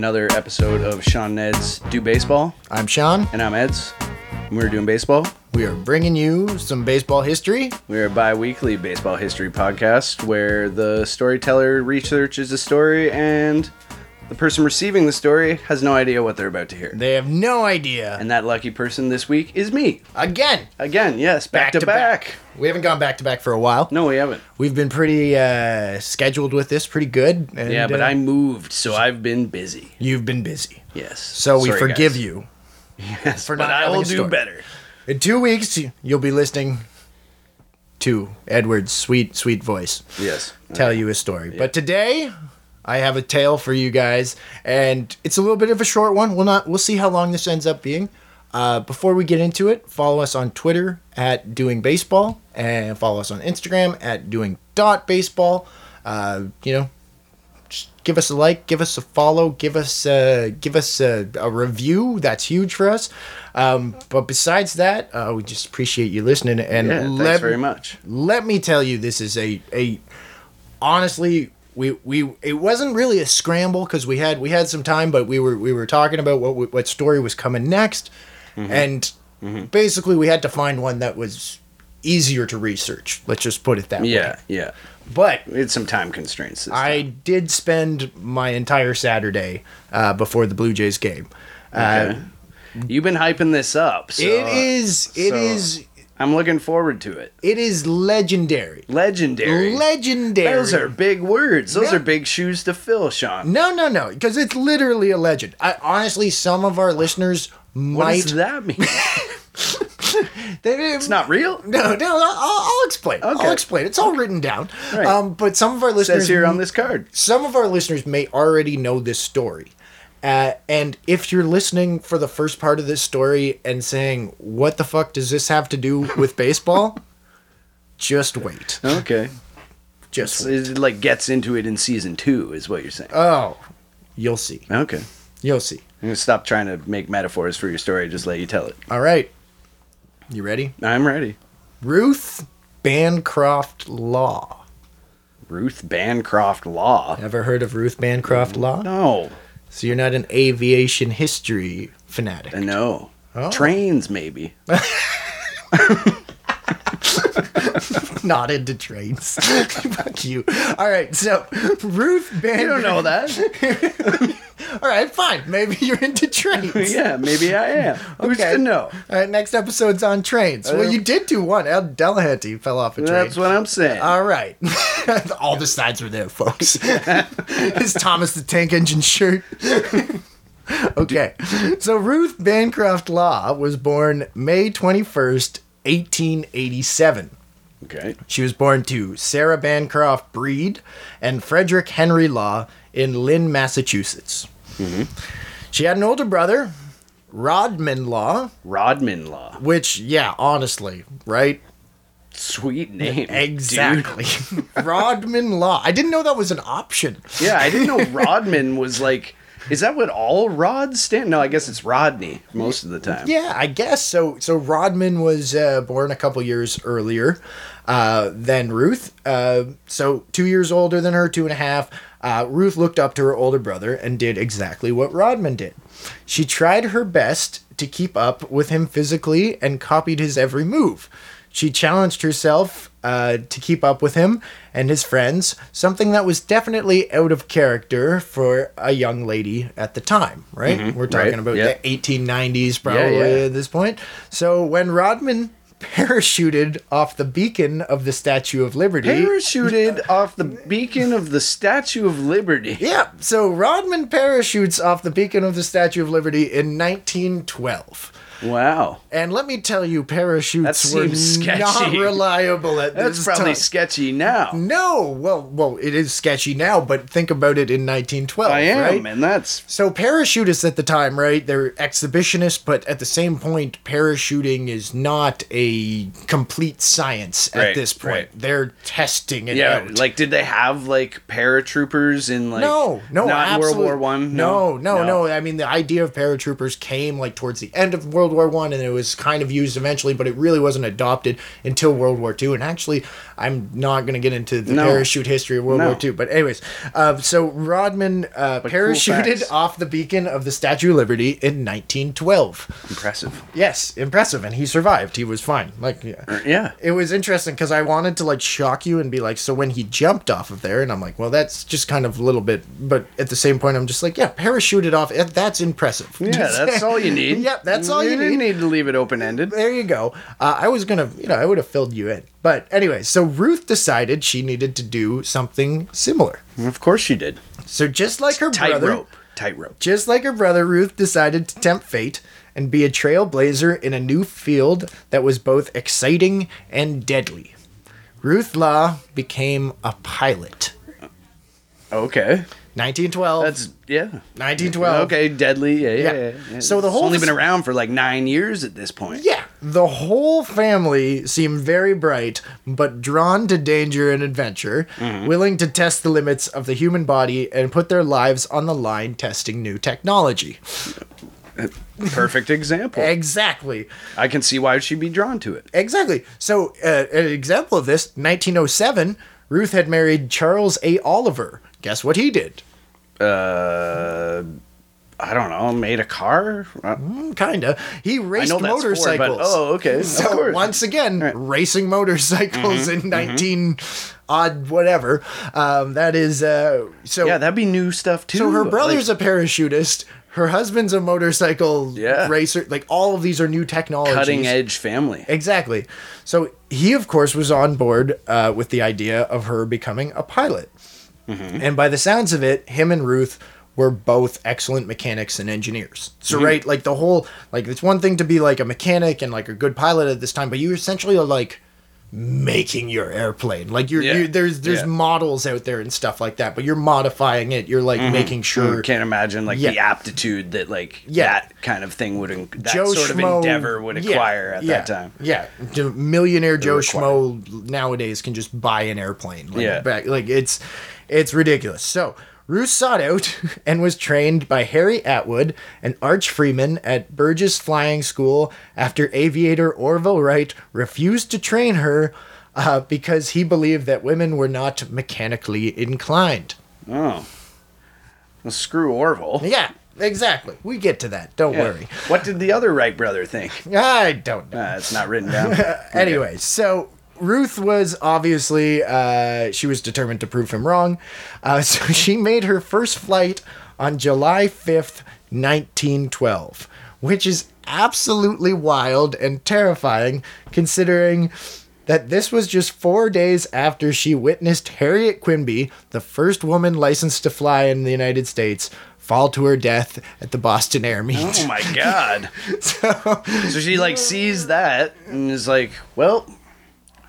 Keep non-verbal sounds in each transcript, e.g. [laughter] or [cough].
another episode of Sean Ned's Do Baseball, I'm Sean. and I'm Ed's. And We're doing baseball. We are bringing you some baseball history. We're a bi-weekly baseball history podcast where the storyteller researches a story and the person receiving the story has no idea what they're about to hear. They have no idea. And that lucky person this week is me. Again, Again, yes, back, to, back. We haven't gone back to back for a while. No, we haven't. We've been pretty uh, scheduled with this, pretty good. And, Yeah, but uh, I moved, so I've been busy. You've been busy, Yes. so we Sorry, forgive guys. you. [laughs] Yes, for but not I will do story. better. In two weeks, you'll be listening to Edward's sweet, sweet voice Yes. tell you a story. But today, I have a tale for you guys, and it's a little bit of a short one. We'll not. We'll see how long this ends up being. Uh, before we get into it, follow us on Twitter at Doing Baseball, and follow us on Instagram at Doing Dot Baseball. Uh, you know, just give us a like, give us a follow, give us uh, give us a, a review. That's huge for us. Um, but besides that, uh, we just appreciate you listening. And Yeah, thanks let, very much. let me tell you, this is a a honestly. We, we it wasn't really a scramble because we had we had some time but we were we were talking about what what story was coming next and basically we had to find one that was easier to research let's just put it that Yeah, way Yeah, yeah. But We had some time constraints. I time. did spend my entire Saturday uh, before the Blue Jays game. Okay. Uh, You've been hyping this up. So it is it so- is I'm looking forward to it. it is legendary. Legendary. Legendary. Those are big words. Those No. are big shoes to fill, Sean. no, no, no, because it's literally a legend. I honestly, some of our listeners might. What does that mean? [laughs] it's not real. No, no, I'll, I'll explain. Okay. I'll explain. It's all written down. Right. Um, but some of our listeners says here on this card. some of our listeners may already know this story. Uh, and if you're listening for the first part of this story and saying, what the fuck does this have to do with baseball? [laughs] just wait. Okay. Just it like gets into it in season two, is what you're saying. Oh, you'll see. Okay. You'll see. I'm gonna stop trying to make metaphors for your story. Just let you tell it. All right. You ready? I'm ready. Ruth Bancroft Law. Ruth Bancroft Law. Ever heard of Ruth Bancroft Law? No. So you're not an aviation history fanatic. No. Oh. Trains, maybe. [laughs] [laughs] [laughs] not into trains. [laughs] Fuck you. All right, so Ruth Bancroft. You don't know that. [laughs] All right, fine. Maybe you're into trains. yeah, maybe I am. Who's Okay. to know? All right, next episode's on trains. well, Uh, you did do one. Al Delahanty fell off a train. That's what I'm saying. All right. All the sides were there, folks. His Thomas the Tank Engine shirt. okay. So Ruth Bancroft Law was born May 21st, 1887. Okay. She was born to Sarah Bancroft Breed and Frederick Henry Law in Lynn, Massachusetts. Mm-hmm. She had an older brother, Rodman Law, Rodman Law. which, yeah, honestly, right? Sweet name. Exactly. [laughs] Rodman Law. I didn't know that was an option. Yeah, I didn't know [laughs] Rodman was like. Is that what all rods stand? No, I guess it's Rodney most of the time. Yeah, I guess so. So Rodman was uh, born a couple years earlier uh, than Ruth. Uh, so two years older than her, two and a half. Uh, Ruth looked up to her older brother and did exactly what Rodman did. She tried her best to keep up with him physically and copied his every move. She challenged herself uh, to keep up with him and his friends, something that was definitely out of character for a young lady at the time, right? We're talking right, about yeah. the 1890s probably yeah. at this point. So when Rodman [laughs] parachuted off the beacon of the Statue of Liberty. Parachuted [laughs] off the beacon of the Statue of Liberty. yeah, so Rodman parachutes off the beacon of the Statue of Liberty in 1912. Wow. And let me tell you, parachutes were seems not [laughs] reliable at That's this probably time. sketchy now. no, well, well, it is sketchy now, but think about it in 1912, I am, right? and that's So parachutists at the time, right? They're exhibitionists, but at the same point, parachuting is not a complete science at Right, this point. right. They're testing it yeah. out. Like, did they have like paratroopers in like no, no, not in World War One? No, no, no, I mean, the idea of paratroopers came like towards the end of World War One, and it was kind of used eventually, but it really wasn't adopted until World War Two. And actually, I'm not going to get into the No. parachute history of World No. War Two. But anyways, uh, so Rodman uh, parachuted facts. off the beacon of the Statue of Liberty in 1912. Impressive. Yes, impressive, and he survived. He was fine. Like, yeah. Yeah. It was interesting because I wanted to like shock you and be like, so when he jumped off of there, and I'm like, well, that's just kind of a little bit, but at the same point, I'm just like, yeah, parachuted off. eh, That's impressive. Yeah, that's all you [laughs] need. Yep, that's all you didn't need. to leave it open ended. There you go. Uh, I was gonna, you know, I would have filled you in, but anyway, so Ruth decided she needed to do something similar. Of course she did. So just like her brother, Tightrope. Tightrope. Just like her brother, Ruth decided to tempt fate and be a trailblazer in a new field that was both exciting and deadly. Ruth Law became a pilot. Okay. 1912. That's yeah. 1912. Okay, deadly. Yeah, yeah. Yeah. yeah. So the It's whole only been around for like nine years at this point. Yeah, the whole family seemed very bright, but drawn to danger and adventure, Mm-hmm. willing to test the limits of the human body and put their lives on the line testing new technology. Perfect [laughs] example. Exactly. I can see why she'd be drawn to it. Exactly. So, uh, an example of this 1907, Ruth had married Charles A. Oliver. Guess what he did? Uh, I don't know. Made a car. Mm, Kinda. He I raced know that's Ford, motorcycles. but oh, okay. So once again, racing motorcycles Mm-hmm, in 19 odd whatever. Um, that is uh, so. yeah, that'd be new stuff too. so her Like, brother's a parachutist. Her husband's a motorcycle Yeah. racer. Like all of these are new technologies. cutting edge family. Exactly. So he, of course, was on board uh, with the idea of her becoming a pilot. And by the sounds of it, him and Ruth were both excellent mechanics and engineers. So, right, like the whole, like, it's one thing to be like a mechanic and like a good pilot at this time, but you essentially are like making your airplane. Like, you're, Yeah. you there's there's Yeah. models out there and stuff like that, but you're modifying it. You're like mm-hmm. making sure. you Can't imagine like Yeah. the aptitude that like that kind of thing would that Joe sort Schmo, of endeavor would acquire at that time. Yeah, millionaire Joe. Schmo nowadays can just buy an airplane. Like, Yeah. back, like it's it's ridiculous. So Ruth sought out [laughs] and was trained by Harry Atwood and Arch Freeman at Burgess Flying School after aviator Orville Wright refused to train her uh, because he believed that women were not mechanically inclined. Oh, well, screw Orville. Yeah, exactly. We get to that. Don't Yeah. worry. What did the other Wright brother think? I don't know. Uh, it's not written down. [laughs] Anyway, so Ruth was obviously uh, she was determined to prove him wrong, uh, [laughs] so she made her first flight on July fifth, nineteen twelve, which is absolutely wild and terrifying considering. That this was just four days after she witnessed Harriet Quimby, the first woman licensed to fly in the United States, fall to her death at the Boston Air Meet. Oh my god. [laughs] so, she like sees that and is like, well,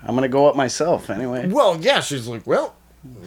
I'm gonna go up myself anyway. Well, yeah, she's like, well,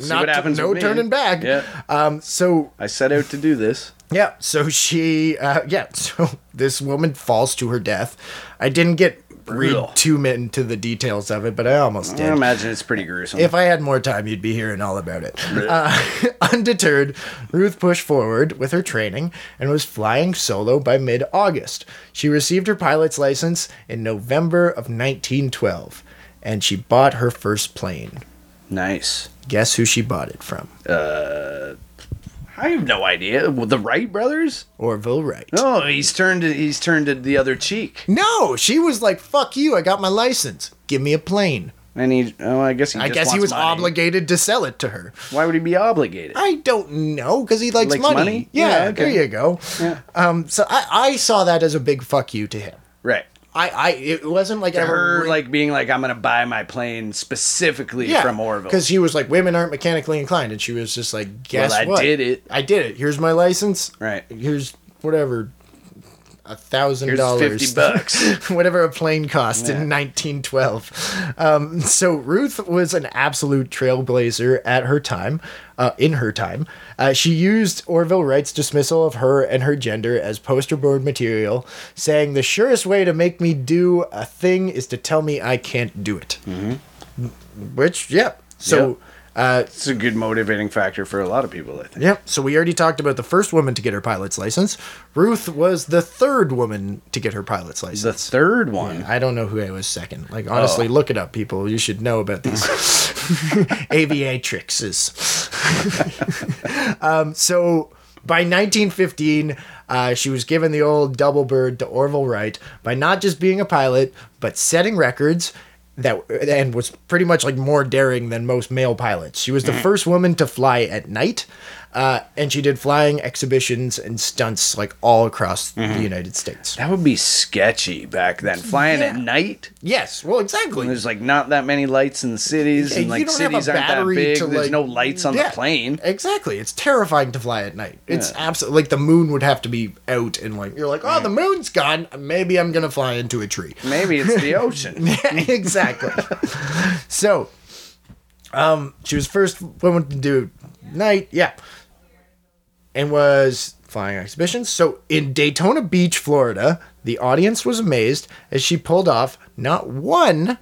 not what happens no with me. turning back. Yeah. Um. So I set out to do this. yeah. So she. Uh. Yeah. [laughs] So this woman falls to her death. I didn't get Brutal. read too into the details of it, but I almost I did. imagine it's pretty gruesome. If I had more time, you'd be hearing all about it. Uh, [laughs] undeterred, Ruth pushed forward with her training and was flying solo by mid August. She received her pilot's license in November of 1912, and she bought her first plane. nice. Guess who she bought it from? Uh, I have no idea. The Wright brothers? Orville Wright. Oh, he's turned. He's turned to the other cheek, No, she was like, "Fuck you! I got my license. Give me a plane." and he. Oh, I guess he. I guess he was money. obligated to sell it to her. Why would he be obligated? I don't know because he likes, Likes money. money? Yeah, Yeah, okay. there you go. Yeah. Um, so I, I saw that as a big fuck you to him. Right. I, I it wasn't like her, re- like being like, I'm gonna buy my plane specifically yeah, from Orville. because he was like women aren't mechanically inclined, and she was just like, guess I what? I did it." I did it. Here's my license. Right. Here's whatever. A thousand dollars, 50 bucks. [laughs] whatever a plane cost Yeah. in 1912. Um, so Ruth was an absolute trailblazer at her time. Uh, in her time, uh, she used Orville Wright's dismissal of her and her gender as poster board material, saying the surest way to make me do a thing is to tell me I can't do it. Which, yeah. So. Yep. Uh, It's a good motivating factor for a lot of people, I think. Yep. So we already talked about the first woman to get her pilot's license. Ruth was the third woman to get her pilot's license. The third one. I don't know who I was second. Like honestly, Oh. look it up, people. You should know about these [laughs] aviatrixes. [laughs] um, so by 1915, uh, she was given the old double bird to Orville Wright by not just being a pilot, but setting records that and was pretty much like more daring than most male pilots. She was the mm. first woman to fly at night, uh, and she did flying exhibitions and stunts like all across the United States. That would be sketchy back then. Flying at night. Yes, well, exactly. There's like not that many lights in the cities, Yeah, and like don't have a cities aren't that big. to, There's like- no lights on Yeah, the plane. Exactly. It's terrifying to fly at night. It's Yeah. absolutely like the moon would have to be out and like you're like, oh, the moon's gone. Maybe I'm gonna fly into a tree. Maybe it's the ocean. [laughs] exactly. so, um, she was first woman to do night. Yeah, and was flying exhibitions. So in Daytona Beach, Florida, the audience was amazed as she pulled off not one,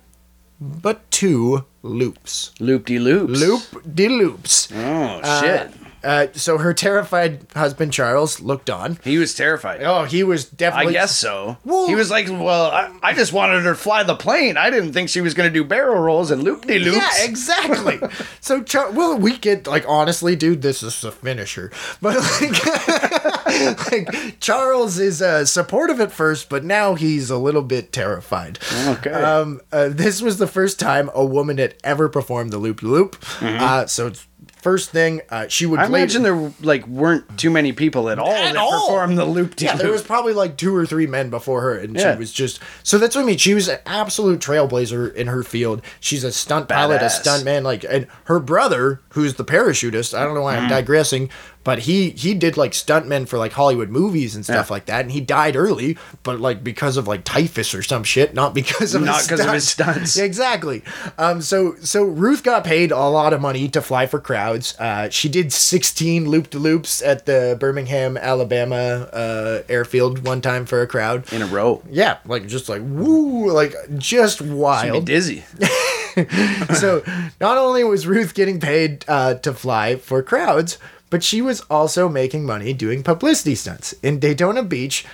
but two loops. Loop de loops. Loop de loops. Oh shit. Uh, so her terrified husband Charles looked on. he was terrified. Oh, he was definitely. I guess so. Well- he was like, "Well, I, I just wanted her to fly the plane. I didn't think she was going to do barrel rolls and loop de loops." Yeah, exactly. [laughs] so, Char- well, we get like honestly, dude, this is a finisher. But like, [laughs] like Charles is uh, supportive at first, but now he's a little bit terrified. Okay. Um, uh, this was the first time a woman had ever performed the loop de loop. Uh, so it's first thing uh, she would. I play- imagine there like weren't too many people at all At that all. performed the loop Yeah, there was probably like two or three men before her, and Yeah. she was just so that's what I mean. She was an absolute trailblazer in her field. She's a stunt pilot, a Badass. stunt man, like and her brother, who's the parachutist. I don't know why. I'm digressing, but he he did like stuntmen for like Hollywood movies and stuff Yeah. like that, and he died early, but like because of like typhus or some shit, not because of Not his 'cause of his stunts. [laughs] Exactly. Um. So so Ruth got paid a lot of money to fly for crowds. Uh. She did 16 loop de loops at the Birmingham, Alabama uh, airfield one time for a crowd. in a row. Yeah, like just like woo, like just wild. dizzy. [laughs] so not only was Ruth getting paid uh, to fly for crowds, but she was also making money doing publicity stunts in Daytona Beach.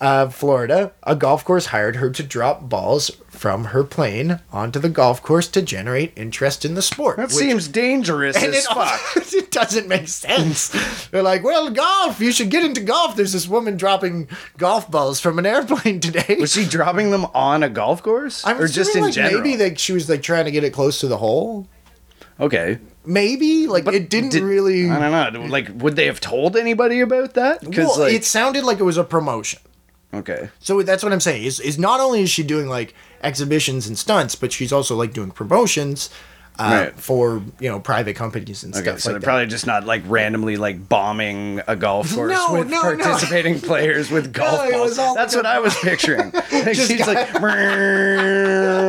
Uh, Florida, a golf course hired her to drop balls from her plane onto the golf course to generate interest in the sport. That which- seems dangerous and as it, fuck. [laughs] it doesn't make sense. They're like, well, golf, you should get into golf. There's this woman dropping golf balls from an airplane [laughs] today. Was she dropping them on a golf course, I'm or just in like, general? Maybe like she was like trying to get it close to the hole. Okay, Maybe like But it didn't did- really. I don't know. Like, would they have told anybody about that? Because Well, like, it sounded like it was a promotion. okay, So that's what I'm saying. Is is not only is she doing like exhibitions and stunts, but she's also like doing promotions uh, Right. for you know private companies and okay. stuff So like they're that. probably just not like randomly like bombing a golf [laughs] course No, with no, no. participating [laughs] players with golf balls. That's what I was picturing. [laughs] Just she's like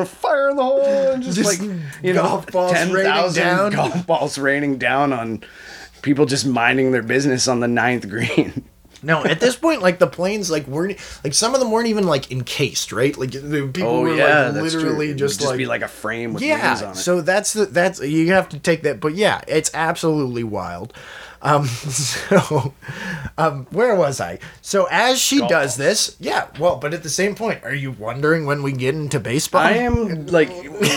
fire in the hole and just, Just like you know golf balls ten raining thousand golf balls raining down on people just minding their business on the ninth green. No, at this point, like the planes, like weren't like some of them weren't even like encased, right? Like the people Oh were yeah, like literally true. It would just, just like be like a frame with yeah. on it. So that's the that's you have to take that, but yeah, it's absolutely wild. Um, [laughs] so, um, where was I? So as she Golf does this, yeah. Well, but at the same point, are you wondering when we get into baseball? I am like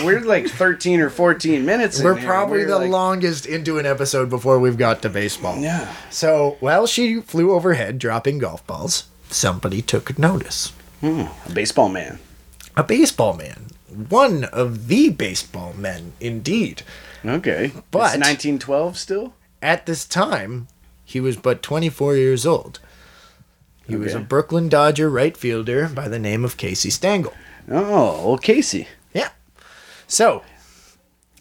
we're like [laughs] thirteen or fourteen minutes. We're probably We're, the like- longest into an episode before we've got to baseball. Yeah. So while she flew overhead dropping golf balls, somebody took notice. A baseball man. A baseball man. One of the baseball men, indeed. Okay, But- it's 1912 still. At this time, he was but 24 years old. He was a Brooklyn Dodger right fielder by the name of Casey Stengel. Oh, well, Casey. Yeah. So,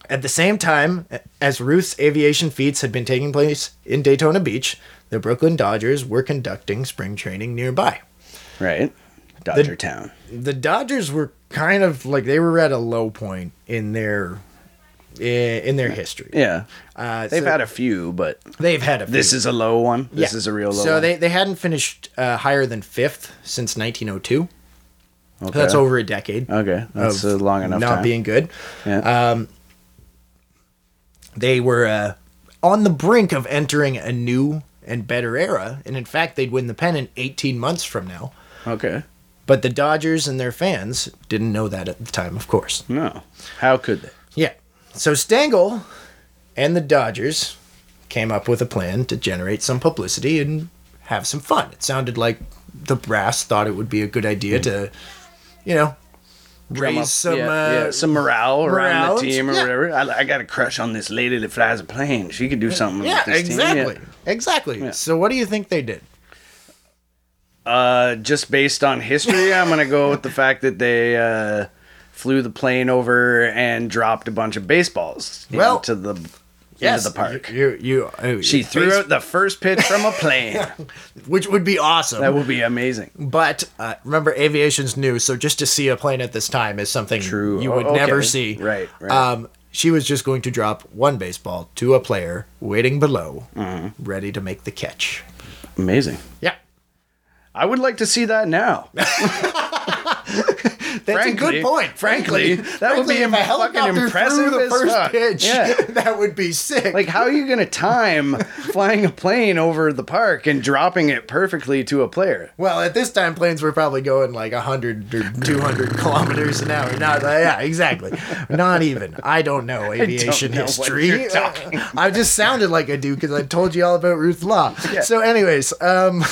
at the same time as Ruth's aviation feats had been taking place in Daytona Beach, the Brooklyn Dodgers were conducting spring training nearby. Right. Dodger Town. The Dodgers were kind of like they were at a low point in their in their history. Yeah. Uh, They've so had a few, but they've had a few. this is a low one. This Yeah. is a real low So one. they they hadn't finished uh, higher than fifth since 1902. okay. So that's over a decade. Okay. That's a long enough not time. being good. yeah. Um, They were uh, on the brink of entering a new and better era, and in fact, they'd win the pennant 18 months from now. okay. But the Dodgers and their fans didn't know that at the time, of course. No. How could they? So Stengel and the Dodgers came up with a plan to generate some publicity and have some fun. It sounded like the brass thought it would be a good idea to, you know, Drum raise up- some yeah, uh, yeah, some morale, around the team or yeah. whatever. I, I got a crush on this lady that flies a plane. She could do something. Yeah, with this team. exactly. Exactly. So what do you think they did? Uh, just based on history, I'm gonna go with the fact that they uh, flew the plane over and dropped a bunch of baseballs Well, into the Yes, into the park. You, you, you she threw base- out the first pitch from a plane. [laughs] which would be awesome. that would be amazing. but uh, remember, aviation's new, so just to see a plane at this time is something True. you would O- never see. Right, right. Um, she was just going to drop one baseball to a player waiting below, Mm-hmm. ready to make the catch. Amazing. Yeah, I would like to see that now. [laughs] [laughs] [laughs] that's a good point. frankly, that would be a fucking impressive the first fuck. pitch. Yeah. [laughs] that would be sick. Like, how are you gonna time [laughs] flying a plane over the park and dropping it perfectly to a player? Well, at this time, planes were probably going like 100 or 200 kilometers an hour. Not, yeah, exactly. Not even. I don't know aviation know what history. you're talking I just sounded like I do because I told you all about Ruth Law. So, anyways, um,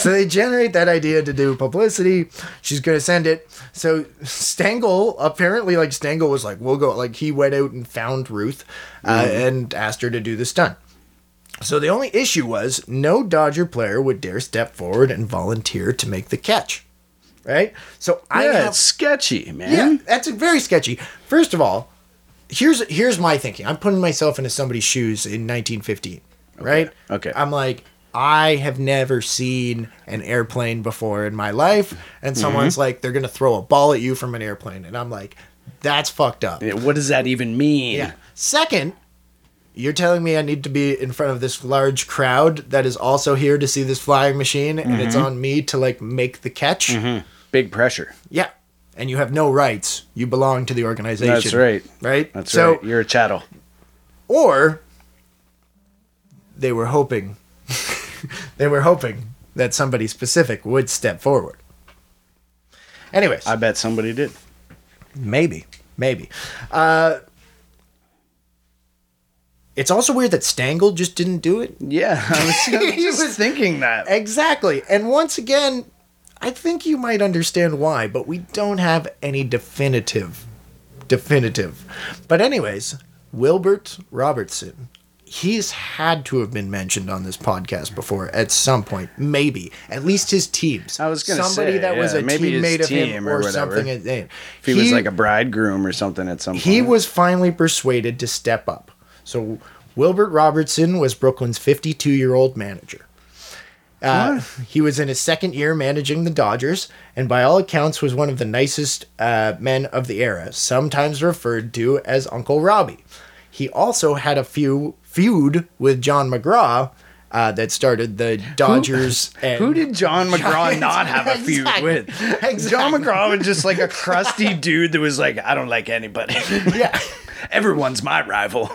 so they generate that idea to do publicity. She's going to send it. So Stengel, apparently, like Stengel was like, we'll go. Like, he went out and found Ruth uh, and asked her to do the stunt. So the only issue was no Dodger player would dare step forward and volunteer to make the catch. Right? So I yeah, have, it's sketchy, man. yeah, that's very sketchy. First of all, here's here's my thinking. I'm putting myself into somebody's shoes in 1915, right? okay. I'm like, I have never seen an airplane before in my life, and Mm-hmm. someone's like, they're gonna throw a ball at you from an airplane, and I'm like, that's fucked up. Yeah, What does that even mean? Yeah. Second, you're telling me I need to be in front of this large crowd that is also here to see this flying machine, and it's Mm-hmm. on me to like make the catch. Big pressure. Yeah. And you have no rights. You belong to the organization. That's right. Right? That's so, right. You're a chattel. Or they were hoping [laughs] they were hoping that somebody specific would step forward. Anyways, I bet somebody did. maybe, maybe. Uh, it's also weird that Stengel just didn't do it. Yeah, I was, I was [laughs] He just was- thinking that. Exactly. And once again, I think you might understand why, but we don't have any definitive definitive. But anyways, Wilbert Robinson, he's had to have been mentioned on this podcast before at some point, maybe. At least his teams. I was gonna somebody say, that was yeah, a maybe teammate of him or or, something. If he, was like a bridegroom or something at some point. he was finally persuaded to step up. So Wilbert Robinson was Brooklyn's 52 year old manager. Uh, he was in his second year managing the Dodgers, and by all accounts was one of the nicest uh, men of the era, sometimes referred to as Uncle Robbie. He also had a few feud with John McGraw uh, that started the Dodgers. [laughs] and Who did John McGraw Giants. not have a feud Exactly. with? Exactly. John McGraw was just like a crusty [laughs] dude that was like, I don't like anybody. Yeah. [laughs] Everyone's my rival.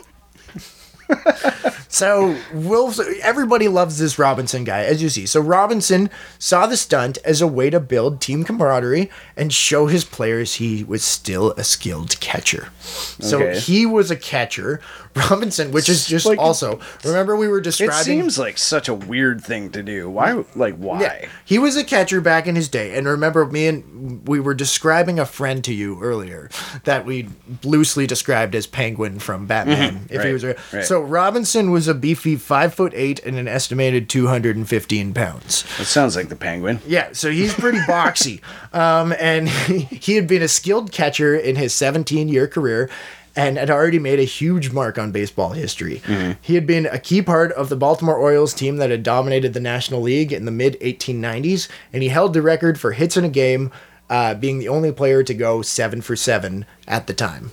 So Wolves, everybody loves this Robinson guy, as you see. So Robinson saw the stunt as a way to build team camaraderie and show his players he was still a skilled catcher. So Okay. he was a catcher. [laughs] Robinson, which is just Like- also remember we were describing. It seems like such a weird thing to do. Why? Like, why? Yeah, he was a catcher back in his day, and remember, me and we were describing a friend to you earlier that we loosely described as Penguin from Batman. Mm-hmm. If he was, right. so Robinson was a beefy five foot eight and an estimated two hundred and fifteen pounds. It sounds like the penguin. Yeah, so he's pretty [laughs] boxy, um, and [laughs] he, had been a skilled catcher in his seventeen year career. and had already made a huge mark on baseball history. Mm-hmm. He had been a key part of the Baltimore Orioles team that had dominated the National League in the mid 1890s, and he held the record for hits in a game, uh, being the only player to go seven for seven at the time.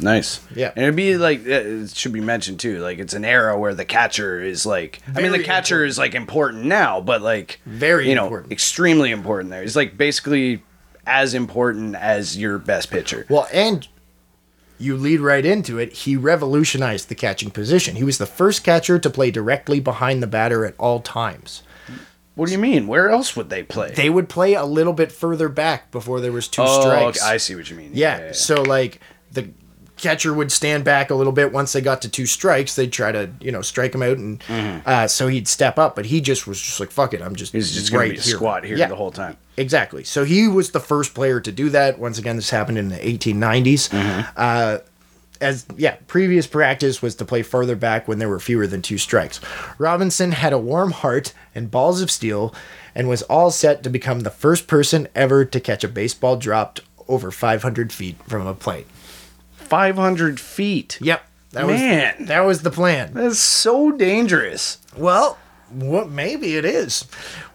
Nice. Yeah. And it'd be like, it should be mentioned too, like it's an era where the catcher is like, I mean, the Very catcher is like important now, but like, Very you know, important. extremely important there. He's like basically as important as your best pitcher. Well, and you lead right into it. He revolutionized the catching position. He was the first catcher to play directly behind the batter at all times. What do you mean? Where else would they play? They would play a little bit further back before there was two oh, strikes. okay, I see what you mean. yeah, So like the catcher would stand back a little bit once they got to two strikes. They'd try to you know strike him out, and uh, so he'd step up. But he just was just like fuck it. I'm just He's just right here. squat here Yeah. the whole time. Exactly. So he was the first player to do that. Once again, this happened in the 1890s. Uh, as yeah, previous practice was to play further back when there were fewer than two strikes. Robinson had a warm heart and balls of steel, and was all set to become the first person ever to catch a baseball dropped over 500 feet from a plate. 500 feet. Yep, that Man. was that was the plan. That's so dangerous. Well, what maybe it is.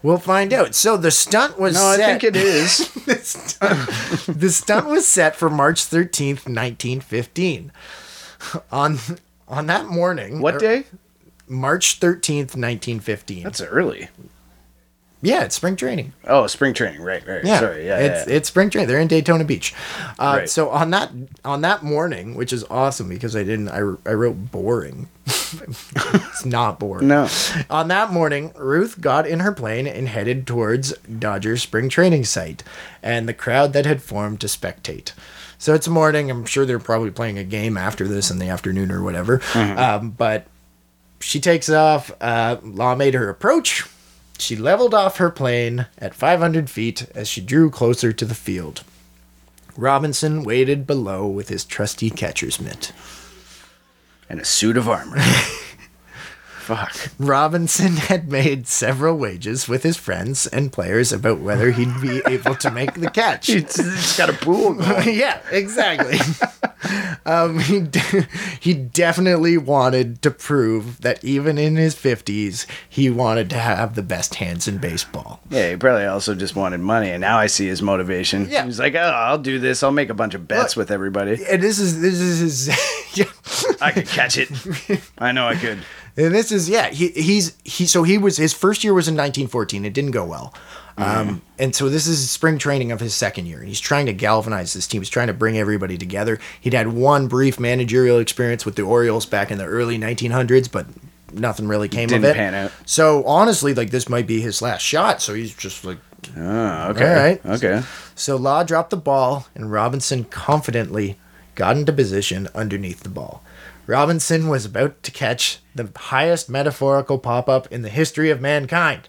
We'll find out. So the stunt was No, I think it is. [laughs] the, stunt, the stunt was set for March 13th, 1915. On on that morning, what er, day? March 13th, 1915. That's early. yeah, it's spring training. Oh, spring training. Right, right. Yeah, Sorry. Yeah, it's yeah. it's spring training. They're in Daytona Beach. Uh, Right. So on that on that morning, which is awesome because I didn't I, I wrote boring. [laughs] it's not boring. No. On that morning, Ruth got in her plane and headed towards Dodgers spring training site and the crowd that had formed to spectate. So it's morning. I'm sure they're probably playing a game after this in the afternoon or whatever. Um, but she takes off. Uh, Law made her approach. She leveled off her plane at 500 feet as she drew closer to the field. Robinson waited below with his trusty catcher's mitt. And a suit of armor. [laughs] Fuck. Robinson had made several wagers with his friends and players about whether he'd be [laughs] able to make the catch. It's got a pool [laughs] yeah, exactly. [laughs] um, he, de- he definitely wanted to prove that even in his 50s, he wanted to have the best hands in baseball. Yeah, he probably also just wanted money, and now I see his motivation. Yeah. He's like, oh, I'll do this. I'll make a bunch of bets Look. with everybody. And this is this is his yeah. I could catch it. I know I could. And this is yeah, he he's he so he was his first year was in 1914. It didn't go well. Um, and so this is spring training of his second year, and he's trying to galvanize this team. He's trying to bring everybody together. He'd had one brief managerial experience with the Orioles back in the early 1900s, but nothing really came Didn't of it. pan out. So honestly, like this might be his last shot. So he's just like, Oh, okay. All right. Okay. so Law dropped the ball, and Robinson confidently got into position underneath the ball. Robinson was about to catch the highest metaphorical pop up in the history of mankind.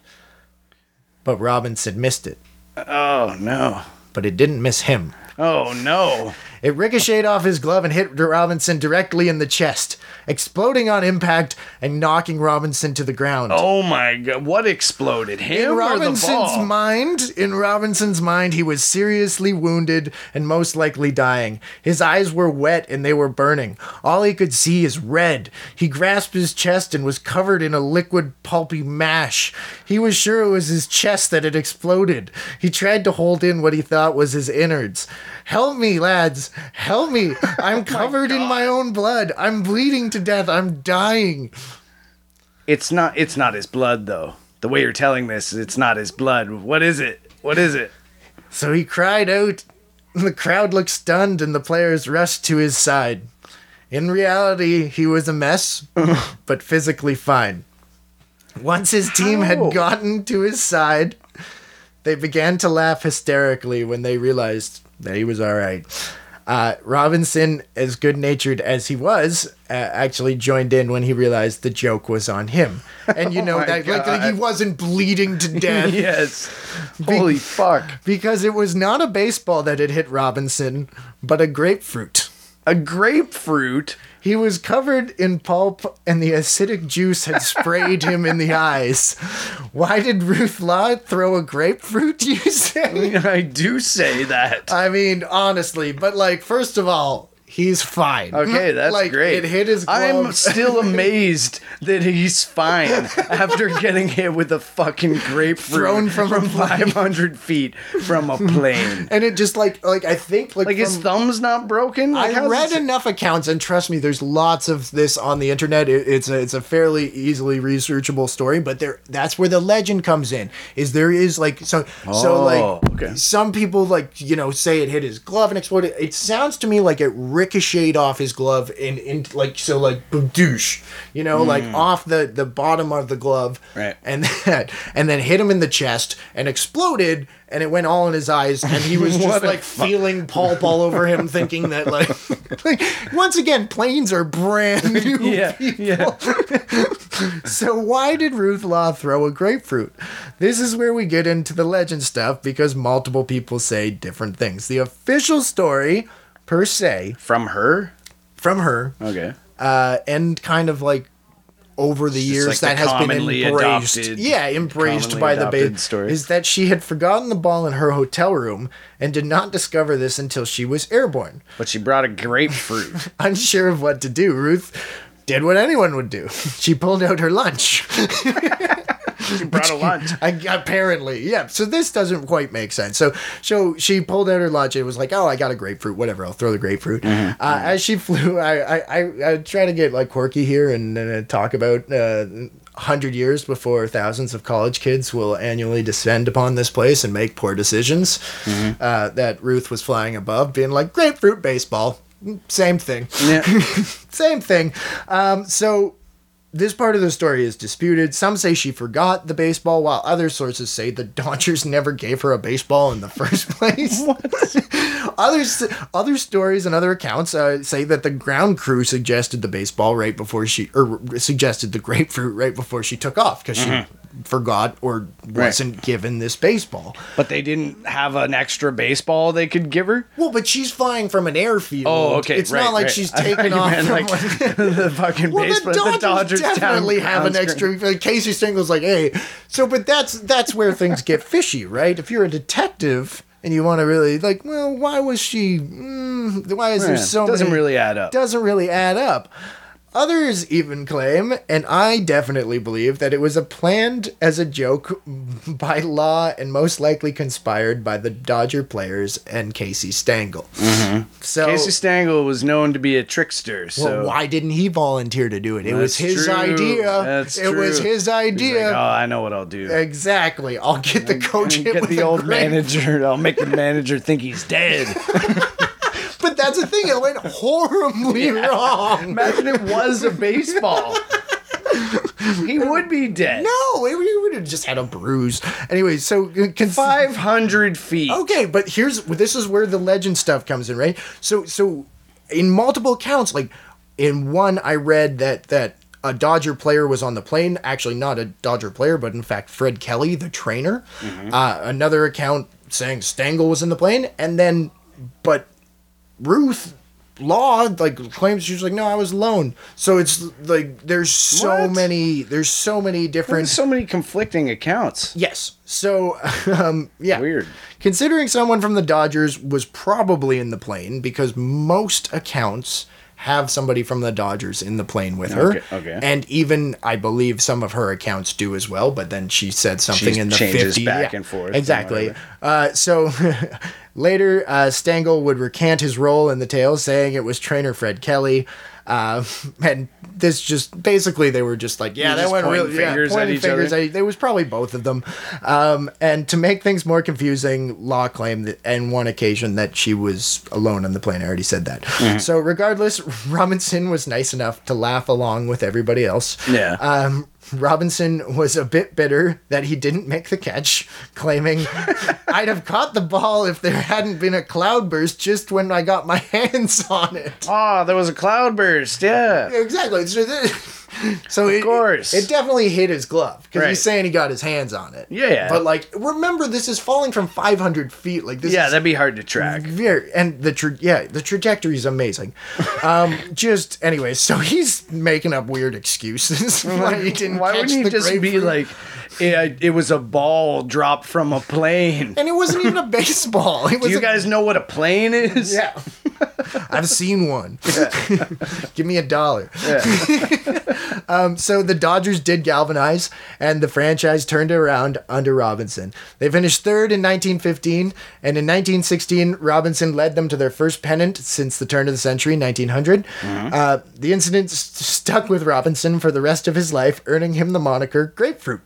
But Robinson missed it. Oh, no. But it didn't miss him. Oh, no. It ricocheted off his glove and hit Robinson directly in the chest, exploding on impact and knocking Robinson to the ground. Oh, my God. What exploded? Him In Robinson's mind, in Robinson's mind, he was seriously wounded and most likely dying. His eyes were wet and they were burning. All he could see is red. He grasped his chest and was covered in a liquid, pulpy mash. He was sure it was his chest that had exploded. He tried to hold in what he thought was his innards. Help me, lads! Help me! [laughs] I'm oh covered in my own blood. I'm bleeding to death. I'm dying. It's not. It's not his blood, though. The way you're telling this, it's not his blood. What is it? What is it? So he cried out. The crowd looked stunned and the players rushed to his side. In reality, he was a mess, [laughs] but physically fine. Once his team How? had gotten to his side, they began to laugh hysterically when they realized that he was all right. Uh, Robinson, as good natured as he was, uh, actually joined in when he realized the joke was on him. And you [laughs] Oh know, my that like, like he wasn't bleeding to [laughs] death yes. Holy fuck. because it was not a baseball that had hit Robinson, but a grapefruit. A grapefruit. He was covered in pulp, and the acidic juice had sprayed him in the [laughs] eyes. Why did Ruth Law throw a grapefruit, [laughs] you say? I do say that. I mean, honestly, but like, first of all, He's fine. Okay, [laughs] that's like, great. It hit his glove. I'm [laughs] still amazed that he's fine after getting hit with a fucking grapefruit Thrown from a from 500 feet from a plane. [laughs] and it just like like I think like, Like his from- thumb's not broken. Like, I how's read this- enough accounts, and trust me, there's lots of this on the internet. It, it's a it's a fairly easily researchable story, but there that's where the legend comes in. Is there is like so so Oh, like okay. some people like you know say it hit his glove and exploded. It sounds to me like it ricocheted off his glove and, in like so like douche, you know, like off the the bottom of the glove. Right. And [laughs] then and then hit him in the chest and exploded. And it went all in his eyes, and he was [laughs] just like feeling pulp all over him, thinking that like, [laughs] like once again, planes are brand new. Yeah, people. yeah. So why did Ruth Law throw a grapefruit? This is where we get into the legend stuff because multiple people say different things. The official story, per se, From her? from her, Okay. uh, and kind of like over the years like the that has been embraced. adopted- yeah, embraced by the base story. is that she had forgotten the ball in her hotel room and did not discover this until she was airborne. But she brought a grapefruit. [laughs] Unsure of what to do, Ruth did what anyone would do. [laughs] She pulled out her lunch. [laughs] she brought a lunch. [laughs] I, apparently, yeah. So this doesn't quite make sense. So, so she pulled out her lunch. and was like, oh, I got a grapefruit. Whatever, I'll throw the grapefruit. Uh, as she flew, I, I, I, I try to get like quirky here and uh, talk about uh, hundred years before thousands of college kids will annually descend upon this place and make poor decisions. Uh, that Ruth was flying above, being like grapefruit baseball. Same thing Yeah. [laughs] same thing. Um, so this part of the story is disputed. Some say she forgot the baseball, while other sources say the [laughs] Dodgers never gave her a baseball in the first [laughs] place. [laughs] Others, other stories and other accounts uh, say that the ground crew suggested the baseball right before she, or suggested the grapefruit right before she took off because she forgot or wasn't given this baseball. But they didn't have an extra baseball they could give her? Well, but she's flying from an airfield. Oh, okay. It's right, not like right. she's taking off from like, like- the fucking Well, baseball. the Dodgers, definitely have an extra. Like Casey Stengel's like, hey, so but that's that's where things get fishy, right? If you're a detective and you want to really like, well, why was she? Mm, why is there Yeah, so doesn't many? really add up. doesn't really add up. Others even claim, and I definitely believe, that it was a planned as a joke [laughs] by Law and most likely conspired by the Dodger players and Casey Stengel. Mm-hmm. So, Casey Stengel was known to be a trickster, so well, why didn't he volunteer to do it? It was his true. idea. That's it was true. his He's idea. like, oh, I know what I'll do. Exactly. I'll get the coach get with the old grape. manager. I'll make the manager think he's dead. [laughs] That's the thing. It went horribly wrong. Imagine it was a baseball. he [laughs] would be dead. No, he would have just had a bruise. Anyway, so uh, can Five hundred feet. Okay, but here's this is where the legend stuff comes in, right? So so in multiple accounts, like in one I read that that a Dodger player was on the plane, actually not a Dodger player, but in fact Fred Kelly, the trainer. Uh, another account saying Stengel was in the plane, and then but Ruth Law like claims she's like no I was alone. So it's like there's so What? many there's so many different There's so many conflicting accounts. Yes. So, [laughs] um, yeah. Weird. Considering someone from the Dodgers was probably in the plane because most accounts have somebody from the Dodgers in the plane with her. Okay, okay. And even I believe some of her accounts do as well, but then she said something in the changes 50 back yeah, and forth Exactly. whatever. Uh, so [laughs] later, uh, Stengel would recant his role in the tale, saying it was trainer Fred Kelly. Uh, and this just basically they were just like, yeah, that went really yeah, fingers at pointing each fingers other? at there was probably both of them. Um, and to make things more confusing, Law claimed that on one occasion that she was alone on the plane. I already said that. Mm-hmm. So regardless, [laughs] Robinson was nice enough to laugh along with everybody else. Yeah. Um, Robinson was a bit bitter that he didn't make the catch, claiming, [laughs] I'd have caught the ball if there hadn't been a cloudburst just when I got my [laughs] hands on it. Oh, there was a cloudburst. Yeah. Exactly. So [laughs] So it, course. it definitely hit his glove because Right. he's saying he got his hands on it. Yeah. But like, remember, this is falling from 500 feet. Like this. Yeah, that'd be hard to track. very and the tra- yeah the trajectory is amazing. Um, [laughs] just anyway, so he's making up weird excuses [laughs] why he didn't. Why wouldn't he the just be like, it, it was a ball dropped from a plane? And it wasn't even a baseball. It was Do you a- guys know what a plane is? Yeah. [laughs] I've seen one. [laughs] Give me a dollar. [laughs] um, so the Dodgers did galvanize, and the franchise turned around under Robinson. They finished third in 1915, and in 1916, Robinson led them to their first pennant since the turn of the century, 1900. Uh, the incident s- stuck with Robinson for the rest of his life, earning him the moniker Grapefruit.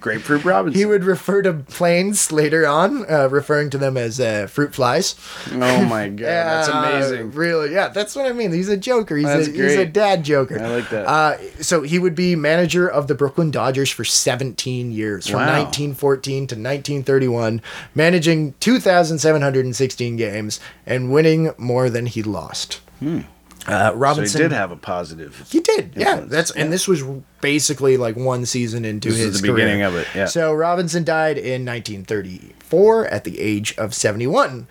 Grapefruit Robinson. He would refer to planes later on, uh, referring to them as uh, fruit flies. oh my god, that's Uh, amazing. really, yeah, that's what I mean. He's a joker. He's, That's a, he's a dad joker. I like that. Uh, so he would be manager of the Brooklyn Dodgers for 17 years, from Wow. 1914 to 1931, managing 2,716 games and winning more than he lost. Uh, Hmm. So he Robinson did have a positive. he did, yeah. influence, That's and this was basically like one season into This is his the career. beginning of it, yeah. So Robinson died in 1934 at the age of 71.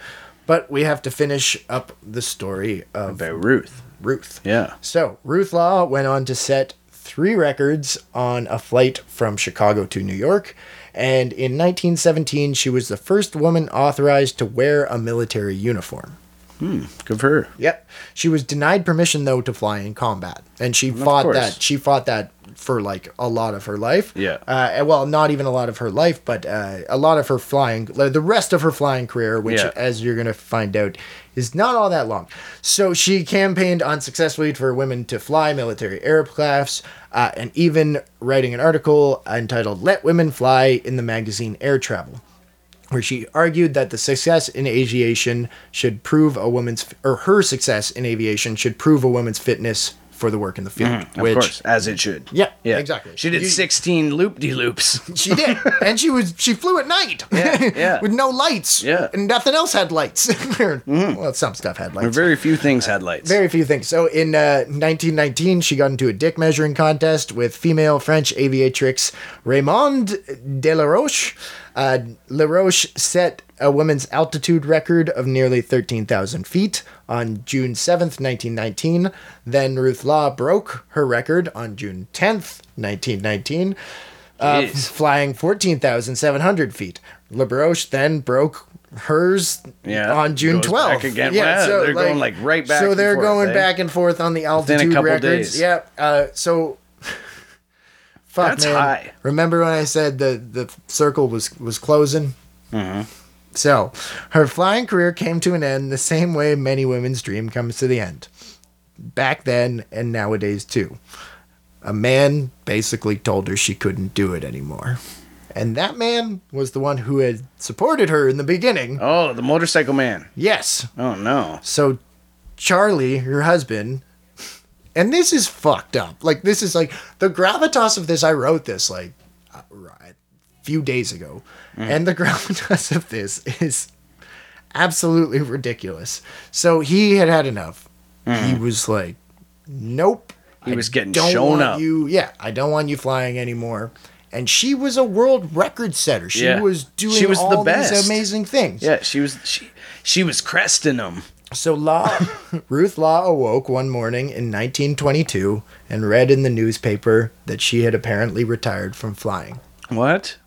But we have to finish up the story of About Ruth. Ruth. Yeah. So Ruth Law went on to set three records on a flight from Chicago to New York. And in 1917, she was the first woman authorized to wear a military uniform. Hmm, good for her. Yep. She was denied permission though to fly in combat, and she fought that. She fought that for like a lot of her life. Yeah. Uh, and, well, not even a lot of her life, but uh, a lot of her flying, like, the rest of her flying career, which, Yeah. as you're gonna find out, is not all that long. So she campaigned unsuccessfully for women to fly military aircrafts, uh, and even writing an article entitled "Let Women Fly" in the magazine Air Travel where she argued that the success in aviation should prove a woman's or her success in aviation should prove a woman's fitness for the work in the field. Mm-hmm. Of course, as it should. Yeah, yeah, exactly. She did You- 16 loop de loops. [laughs] she did, and she was she flew at night. Yeah, yeah. [laughs] with no lights. Yeah. And nothing else had lights. [laughs] Well, some stuff had lights. Very few things had lights. Very few things. So in uh, 1919, she got into a dick measuring contest with female French aviatrix Raymond Delaroche. Uh, Laroche set a woman's altitude record of nearly 13,000 feet on June 7th, 1919. Then Ruth Law broke her record on June 10th, 1919, uh, flying 14,700 feet. Laroche then broke hers Yeah, on June goes 12th. back again. Wow, they're going, like, right back So they're forth, going eh? back and forth on the altitude records. days. Yeah. Uh, so fuck That's man. high. Remember when I said the the circle was was closing? Mm-hmm. So her flying career came to an end the same way many women's dream comes to the end. Back then and nowadays too. A man basically told her she couldn't do it anymore. And that man was the one who had supported her in the beginning. Oh, the motorcycle man. Yes. Oh no. So Charlie, her husband, and this is fucked up. Like this is like the gravitas of this. I wrote this like uh, a few days ago, mm. and the [laughs] gravitas of this is absolutely ridiculous. So he had had enough. He mm. was like, "Nope." He was getting shown up. You, yeah, I don't want you flying anymore. And she was a world record setter. She Yeah. was doing She was the best. these amazing things. Yeah, she was she she was cresting him. So Law, [laughs] Ruth Law awoke one morning in 1922 and read in the newspaper that she had apparently retired from flying. What?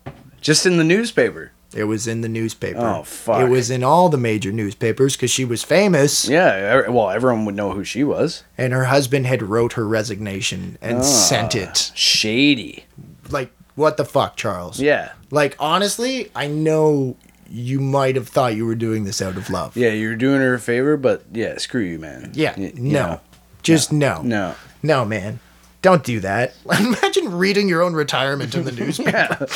Just in the newspaper. It was in the newspaper. Oh, fuck. It was in all the major newspapers because she was famous, Yeah, e- well, everyone would know who she was. and her husband had wrote her resignation and Ah. sent it. Shady. Like, what the fuck, Charles? Yeah. Like, honestly, I know you might have thought you were doing this out of love. Yeah, you're doing her a favor, but yeah, screw you, man. Yeah, Y- you no. know. Just no. No. No, man. Don't do that. [laughs] Imagine reading your own retirement in the [laughs] newspaper.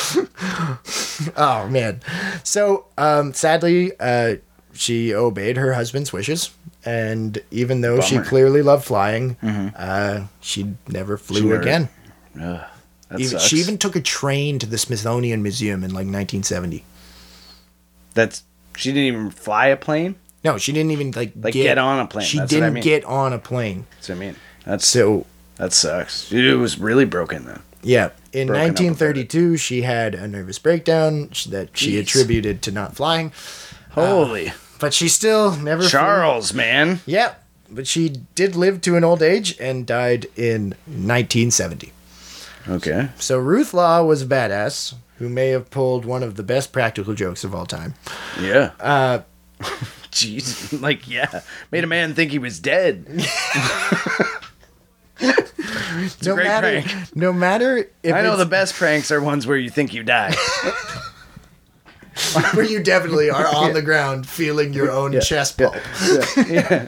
[laughs] oh man. So, um, sadly, uh, she obeyed her husband's wishes, and even though she Bummer. Mm-hmm. clearly loved flying, uh, she never flew She never- again. Even, she even took a train to the Smithsonian Museum in like 1970. That's she didn't even fly a plane. No, she didn't even like Like, get on a plane, She that's what I didn't mean. get on a plane. That's what I mean. That's So That sucks. It was really broken then. Yeah. In Broken 1932, she had a nervous breakdown that she Jeez. attributed to not flying, uh, Holy but she still never flew. Charles, man. Yep. but she did live to an old age and died in 1970. Okay. So Ruth Law was a badass who may have pulled one of the best practical jokes of all time. Yeah. Uh, [laughs] Jeez. [laughs] Like, yeah. Made a man think he was dead. [laughs] no great matter, prank. no matter if I know it's the best pranks are ones where you think you die. where you definitely are on the ground feeling your own chest pulp. yeah.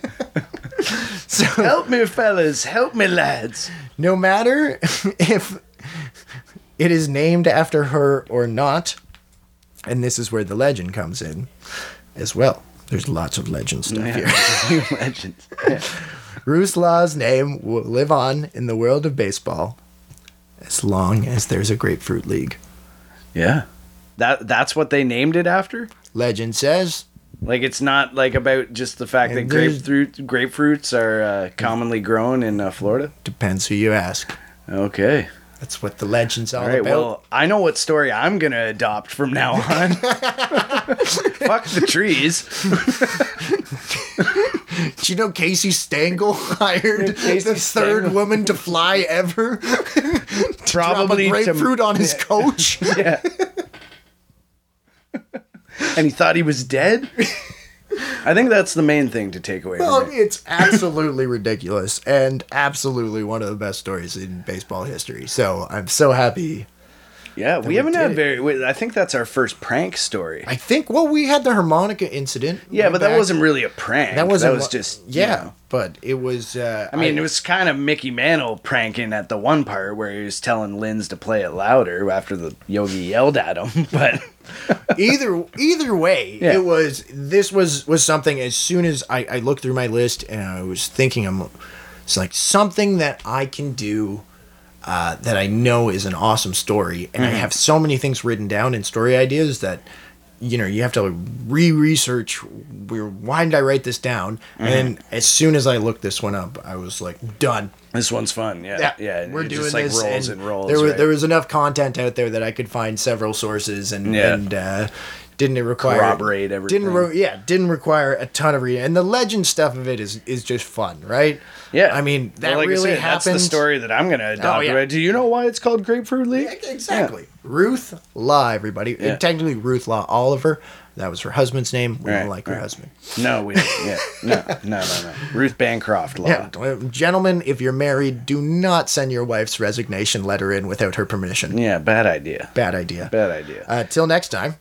So Help me, fellas. Help me, lads. no matter if it is named after her or not, and this is where the legend comes in as well. There's lots of legend stuff here. [laughs] Legends. [laughs] Ruth Law's name will live on in the world of baseball as long as there's a grapefruit league. Yeah. That that's what they named it after? Legend says Like it's not like about just the fact that And there's- grapefruit grapefruits are uh, commonly grown in uh, Florida. depends who you ask. Okay. That's what the legend's all All right. about. Well, I know what story I'm gonna adopt from now on. [laughs] Fuck the trees. Did you know Casey Stengel hired [laughs] Casey the third Stengel. woman to fly ever? [laughs] Probably Drop a to- grapefruit on his coach. Yeah. and he thought he was dead. I think that's the main thing to take away. Well, from it. it's absolutely ridiculous and absolutely one of the best stories in baseball history. So I'm so happy. Yeah, we we haven't did had very. wait, I think that's our first prank story. I think well we had the harmonica incident. yeah, way but that back. wasn't really a prank. that wasn't That was just you yeah, know. but it was. Uh, I mean, it was kind of Mickey Mantle pranking at the one part where he was telling Linz to play it louder after the Yogi yelled at him. [laughs] But [laughs] either either way, Yeah. it was this was was something. As soon as I, I looked through my list and I was thinking, I'm it's like something that I can do. Uh, that I know is an awesome story, and I have so many things written down in story ideas that you know you have to re-research. Why did I write this down? And as soon as I looked this one up, I was like, done. this one's fun. Yeah, Yeah, yeah. we're doing just, like, this. rolls and and rolls. There was right? there was enough content out there that I could find several sources and Yeah. and uh, didn't it require Corroborate everything. Didn't re- yeah didn't require a ton of reading and the legend stuff of it is is just fun right yeah. I mean that Well, like really said, happened Oh, That's the story that I'm gonna adopt. yeah. Do you know why it's called Grapefruit League? Yeah, exactly Ruth Law everybody Yeah. technically Ruth Law Oliver that was her husband's name we Right, don't like her husband No, we don't. Yeah, no, no, no, no. Ruth Bancroft Law. yeah gentlemen if you're married do not send your wife's resignation letter in without her permission Yeah, bad idea. bad idea Bad idea. Uh, till next time,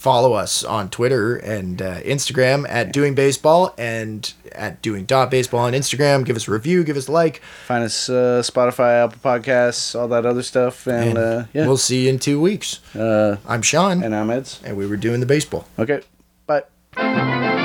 follow us on Twitter and uh, Instagram at Doing Baseball and at Doing Dot Baseball on Instagram. Give us a review, give us a like, Find us uh, Spotify, Apple Podcasts, all that other stuff, and, and uh, yeah. we'll see you in two weeks. uh, I'm Sean, and I'm Eds. and we were doing the baseball. Okay, bye.